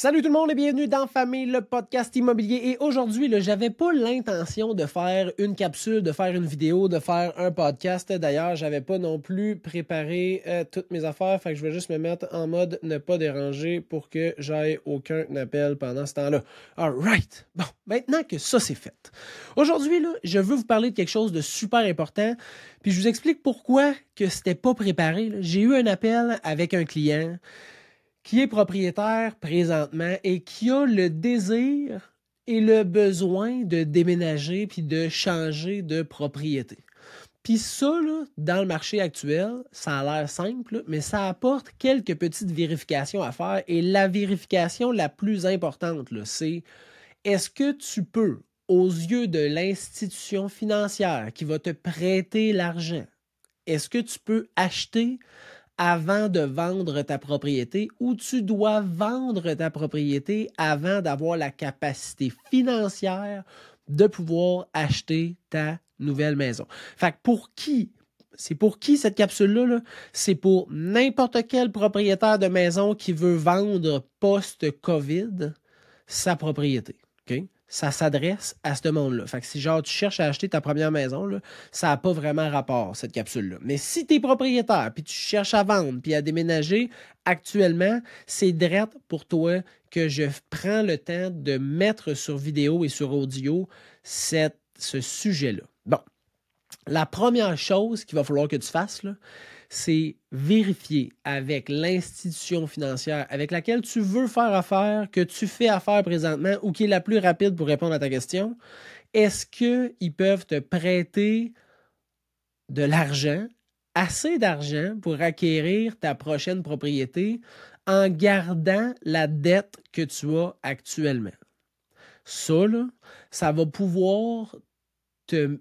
Salut tout le monde et bienvenue dans Famille, le podcast immobilier. Et aujourd'hui, j'avais pas l'intention de faire une capsule, de faire une vidéo, de faire un podcast. D'ailleurs, j'avais pas non plus préparé euh, toutes mes affaires. Fait que je vais juste me mettre en mode ne pas déranger pour que j'aille aucun appel pendant ce temps-là. Alright. Bon, maintenant que ça c'est fait. Aujourd'hui, je veux vous parler de quelque chose de super important. Puis je vous explique pourquoi que c'était pas préparé. J'ai eu un appel avec un client qui est propriétaire présentement et qui a le désir et le besoin de déménager puis de changer de propriété. Puis ça, dans le marché actuel, ça a l'air simple, mais ça apporte quelques petites vérifications à faire. Et la vérification la plus importante, c'est est-ce que tu peux, aux yeux de l'institution financière qui va te prêter l'argent, est-ce que tu peux acheter avant de vendre ta propriété ou tu dois vendre ta propriété avant d'avoir la capacité financière de pouvoir acheter ta nouvelle maison. Fait que pour qui c'est pour qui cette capsule-là? c'est pour n'importe quel propriétaire de maison qui veut vendre post-COVID sa propriété. Ça s'adresse à ce monde-là. Fait que si genre tu cherches à acheter ta première maison, là, ça n'a pas vraiment rapport, cette capsule-là. Mais si tu es propriétaire, puis tu cherches à vendre, puis à déménager, actuellement, c'est direct pour toi que je prends le temps de mettre sur vidéo et sur audio cette, ce sujet-là. Bon. La première chose qu'il va falloir que tu fasses, c'est vérifier avec l'institution financière avec laquelle tu veux faire affaire, que tu fais affaire présentement ou qui est la plus rapide pour répondre à ta question. Est-ce qu'ils peuvent te prêter de l'argent, assez d'argent pour acquérir ta prochaine propriété en gardant la dette que tu as actuellement? Ça, ça va pouvoir te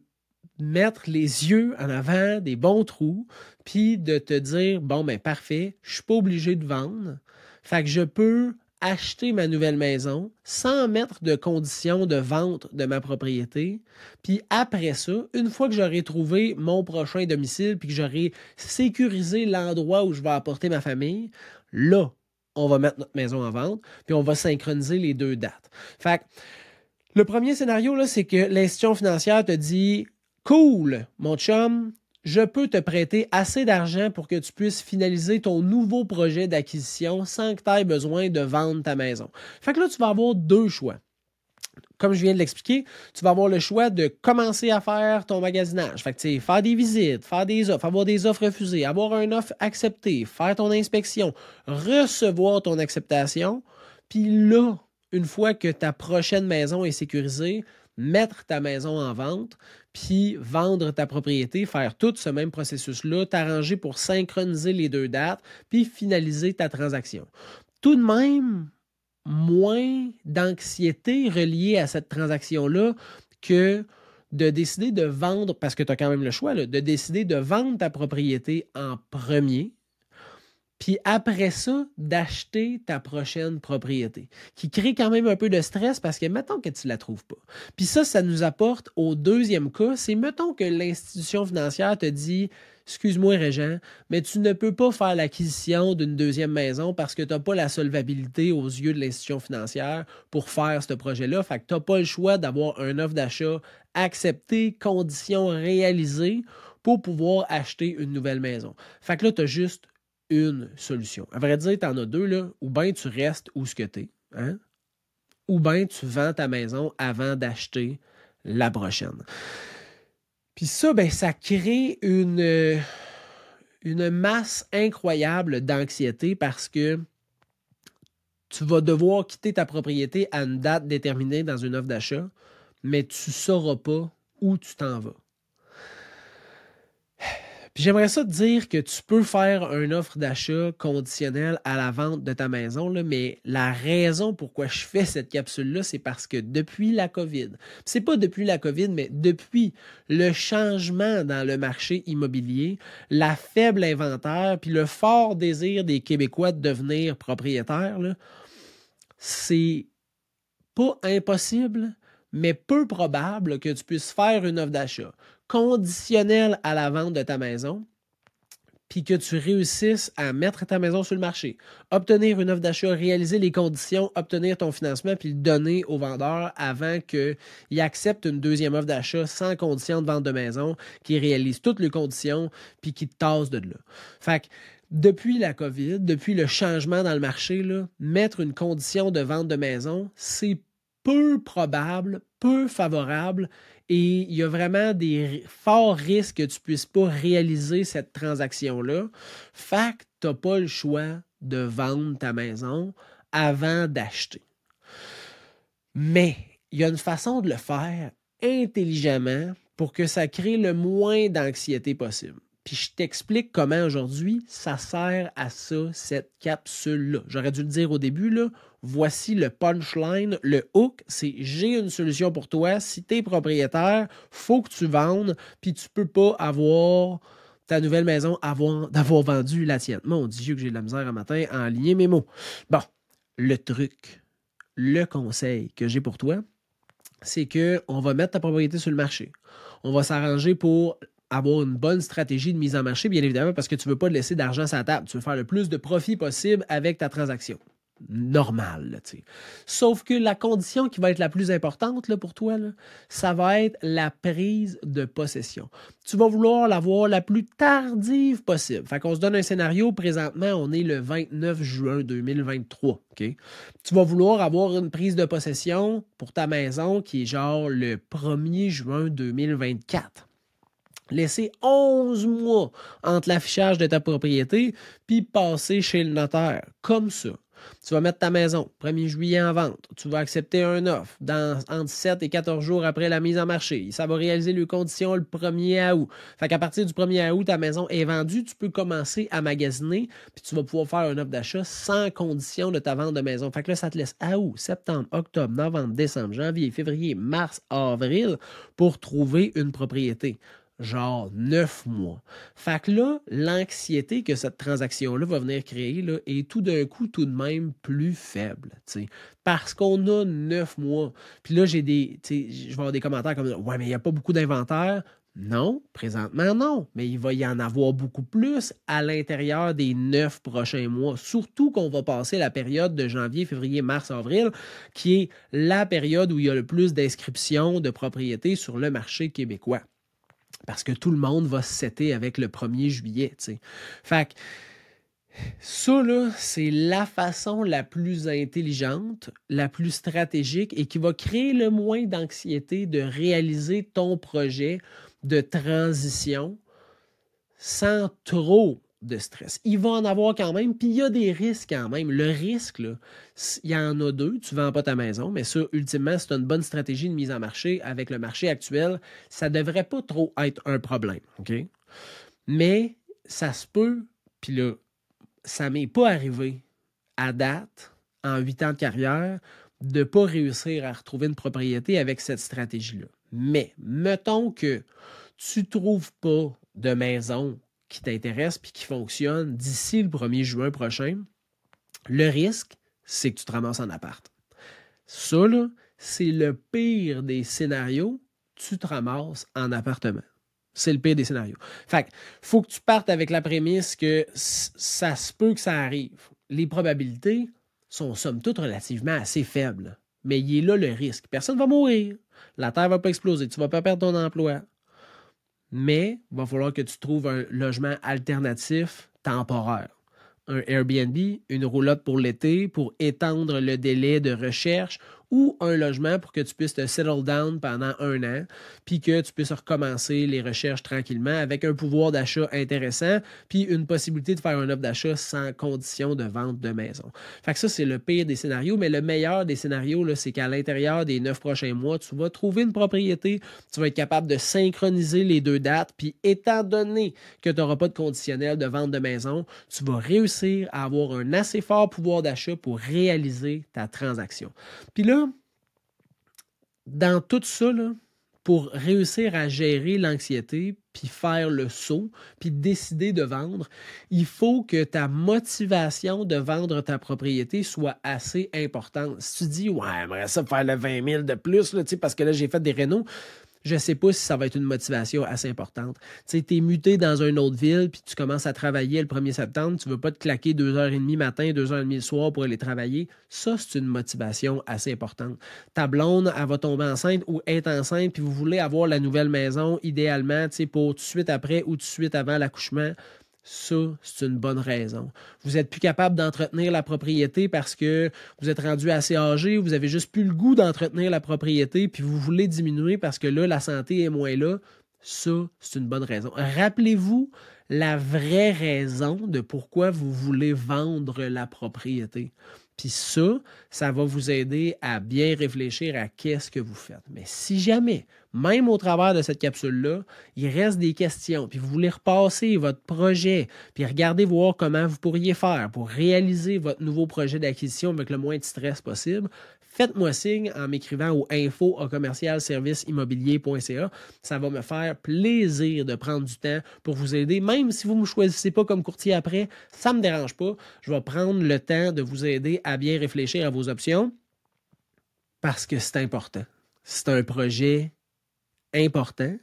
mettre les yeux en avant des bons trous, puis de te dire bon ben parfait, je suis pas obligé de vendre, fait que je peux acheter ma nouvelle maison sans mettre de conditions de vente de ma propriété. Puis après ça, une fois que j'aurai trouvé mon prochain domicile puis que j'aurai sécurisé l'endroit où je vais apporter ma famille, là, on va mettre notre maison en vente, puis on va synchroniser les deux dates. Fait que, le premier scénario, là, c'est que l'institution financière te dit Cool, mon chum, je peux te prêter assez d'argent pour que tu puisses finaliser ton nouveau projet d'acquisition sans que tu aies besoin de vendre ta maison. Fait que là, tu vas avoir deux choix. Comme je viens de l'expliquer, tu vas avoir le choix de commencer à faire ton magasinage. Fait que, faire des visites, faire des offres, avoir des offres refusées, avoir un offre acceptée, faire ton inspection, recevoir ton acceptation. Puis là, une fois que ta prochaine maison est sécurisée, mettre ta maison en vente, puis vendre ta propriété, faire tout ce même processus-là, t'arranger pour synchroniser les deux dates, puis finaliser ta transaction. Tout de même, moins d'anxiété reliée à cette transaction-là que de décider de vendre, parce que tu as quand même le choix, de décider de vendre ta propriété en premier, puis après ça, d'acheter ta prochaine propriété, qui crée quand même un peu de stress parce que mettons que tu ne la trouves pas. Puis ça, ça nous apporte au deuxième cas, c'est mettons que l'institution financière te dit Excuse-moi, Régent, mais tu ne peux pas faire l'acquisition d'une deuxième maison parce que tu n'as pas la solvabilité aux yeux de l'institution financière pour faire ce projet-là. Fait que tu n'as pas le choix d'avoir un offre d'achat acceptée, conditions réalisées pour pouvoir acheter une nouvelle maison. Fait que là, tu as juste une solution. À vrai dire, tu en as deux, là. Ou bien tu restes où tu es, hein? ou bien tu vends ta maison avant d'acheter la prochaine. Puis ça, ben, ça crée une, une masse incroyable d'anxiété parce que tu vas devoir quitter ta propriété à une date déterminée dans une offre d'achat, mais tu ne sauras pas où tu t'en vas j'aimerais ça te dire que tu peux faire une offre d'achat conditionnelle à la vente de ta maison, mais la raison pourquoi je fais cette capsule-là, c'est parce que depuis la COVID, c'est pas depuis la COVID, mais depuis le changement dans le marché immobilier, la faible inventaire, puis le fort désir des Québécois de devenir propriétaires, c'est pas impossible, mais peu probable que tu puisses faire une offre d'achat conditionnelle à la vente de ta maison, puis que tu réussisses à mettre ta maison sur le marché, obtenir une offre d'achat, réaliser les conditions, obtenir ton financement, puis le donner au vendeur avant qu'il accepte une deuxième offre d'achat sans condition de vente de maison, qu'il réalise toutes les conditions, puis qu'il te tasse de là. Fait que, depuis la COVID, depuis le changement dans le marché, là, mettre une condition de vente de maison, c'est peu probable, peu favorable et il y a vraiment des forts risques que tu ne puisses pas réaliser cette transaction-là. Fait que tu n'as pas le choix de vendre ta maison avant d'acheter. Mais il y a une façon de le faire intelligemment pour que ça crée le moins d'anxiété possible. Puis je t'explique comment aujourd'hui ça sert à ça, cette capsule-là. J'aurais dû le dire au début, là. Voici le punchline, le hook, c'est j'ai une solution pour toi. Si tu es propriétaire, faut que tu vendes, puis tu peux pas avoir ta nouvelle maison avant d'avoir vendu la tienne. Mon Dieu, que j'ai de la misère un matin à aligner mes mots. Bon, le truc, le conseil que j'ai pour toi, c'est qu'on va mettre ta propriété sur le marché. On va s'arranger pour avoir une bonne stratégie de mise en marché, bien évidemment, parce que tu ne veux pas laisser d'argent sur la table. Tu veux faire le plus de profit possible avec ta transaction. Normal. Sauf que la condition qui va être la plus importante là, pour toi, ça va être la prise de possession. Tu vas vouloir l'avoir la plus tardive possible. Fait qu'on se donne un scénario. Présentement, on est le 29 juin 2023. Tu vas vouloir avoir une prise de possession pour ta maison qui est genre le 1er juin 2024 laisser 11 mois entre l'affichage de ta propriété puis passer chez le notaire. Comme ça. Tu vas mettre ta maison 1er juillet en vente. Tu vas accepter un offre dans, entre 7 et 14 jours après la mise en marché. Ça va réaliser les conditions le 1er août. Fait qu'à partir du 1er août, ta maison est vendue. Tu peux commencer à magasiner puis tu vas pouvoir faire un offre d'achat sans condition de ta vente de maison. Fait que là, ça te laisse août, septembre, octobre, novembre, décembre, janvier, février, mars, avril pour trouver une propriété genre neuf mois. Fait que là, l'anxiété que cette transaction-là va venir créer est tout d'un coup tout de même plus faible. Parce qu'on a neuf mois. Puis là, j'ai des. Je vais avoir des commentaires comme Ouais, mais il n'y a pas beaucoup d'inventaire. Non, présentement non, mais il va y en avoir beaucoup plus à l'intérieur des neuf prochains mois, surtout qu'on va passer la période de janvier, février, mars, avril, qui est la période où il y a le plus d'inscriptions de propriétés sur le marché québécois parce que tout le monde va se setter avec le 1er juillet. Fait que ça, c'est la façon la plus intelligente, la plus stratégique et qui va créer le moins d'anxiété de réaliser ton projet de transition sans trop de stress. Il va en avoir quand même, puis il y a des risques quand même. Le risque, là, il y en a deux. Tu ne vends pas ta maison, mais ça, ultimement, c'est une bonne stratégie de mise en marché avec le marché actuel. Ça ne devrait pas trop être un problème. OK? Mais ça se peut, puis là, ça m'est pas arrivé à date, en huit ans de carrière, de ne pas réussir à retrouver une propriété avec cette stratégie-là. Mais mettons que tu ne trouves pas de maison qui t'intéresse puis qui fonctionne d'ici le 1er juin prochain, le risque, c'est que tu te ramasses en appart. Ça, c'est le pire des scénarios, tu te ramasses en appartement. C'est le pire des scénarios. Fait que, faut que tu partes avec la prémisse que ça se peut que ça arrive. Les probabilités sont somme toute relativement assez faibles. Mais il est là le risque. Personne ne va mourir. La Terre ne va pas exploser. Tu ne vas pas perdre ton emploi mais il va falloir que tu trouves un logement alternatif temporaire. Un Airbnb, une roulotte pour l'été pour étendre le délai de recherche ou un logement pour que tu puisses te settle down pendant un an, puis que tu puisses recommencer les recherches tranquillement avec un pouvoir d'achat intéressant, puis une possibilité de faire un offre d'achat sans condition de vente de maison. Fait que ça, c'est le pire des scénarios, mais le meilleur des scénarios, c'est qu'à l'intérieur des neuf prochains mois, tu vas trouver une propriété, tu vas être capable de synchroniser les deux dates, puis étant donné que tu n'auras pas de conditionnel de vente de maison, tu vas réussir à avoir un assez fort pouvoir d'achat pour réaliser ta transaction. Puis là, dans tout ça, pour réussir à gérer l'anxiété, puis faire le saut, puis décider de vendre, il faut que ta motivation de vendre ta propriété soit assez importante. Si tu dis, ouais, j'aimerais ça faire le 20 000 de plus, là, parce que là, j'ai fait des rénaux, je ne sais pas si ça va être une motivation assez importante. Tu es muté dans une autre ville, puis tu commences à travailler le 1er septembre, tu ne veux pas te claquer deux heures et demie matin, deux heures et demie le soir pour aller travailler. Ça, c'est une motivation assez importante. Ta blonde, elle va tomber enceinte ou être enceinte, puis vous voulez avoir la nouvelle maison, idéalement, tu sais, pour tout de suite après ou tout de suite avant l'accouchement ça, c'est une bonne raison. Vous n'êtes plus capable d'entretenir la propriété parce que vous êtes rendu assez âgé, vous avez juste plus le goût d'entretenir la propriété, puis vous voulez diminuer parce que là, la santé est moins là. Ça, c'est une bonne raison. Rappelez-vous la vraie raison de pourquoi vous voulez vendre la propriété. Puis ça, ça va vous aider à bien réfléchir à qu'est-ce que vous faites. Mais si jamais, même au travers de cette capsule-là, il reste des questions, puis vous voulez repasser votre projet, puis regarder voir comment vous pourriez faire pour réaliser votre nouveau projet d'acquisition avec le moins de stress possible, faites-moi signe en m'écrivant au info immobilier.ca. Ça va me faire plaisir de prendre du temps pour vous aider. Même si vous ne me choisissez pas comme courtier après, ça ne me dérange pas. Je vais prendre le temps de vous aider à bien réfléchir à vos options parce que c'est important. C'est un projet important,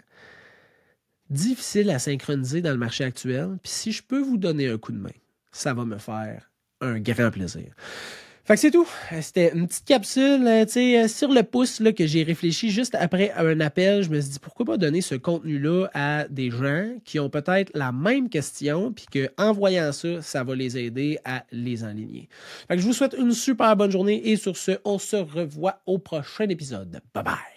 difficile à synchroniser dans le marché actuel. Puis si je peux vous donner un coup de main, ça va me faire un grand plaisir. Fait que c'est tout. C'était une petite capsule, euh, sais, euh, sur le pouce là, que j'ai réfléchi juste après un appel. Je me suis dit pourquoi pas donner ce contenu-là à des gens qui ont peut-être la même question, puis qu'en voyant ça, ça va les aider à les enligner. Fait que je vous souhaite une super bonne journée et sur ce, on se revoit au prochain épisode. Bye bye.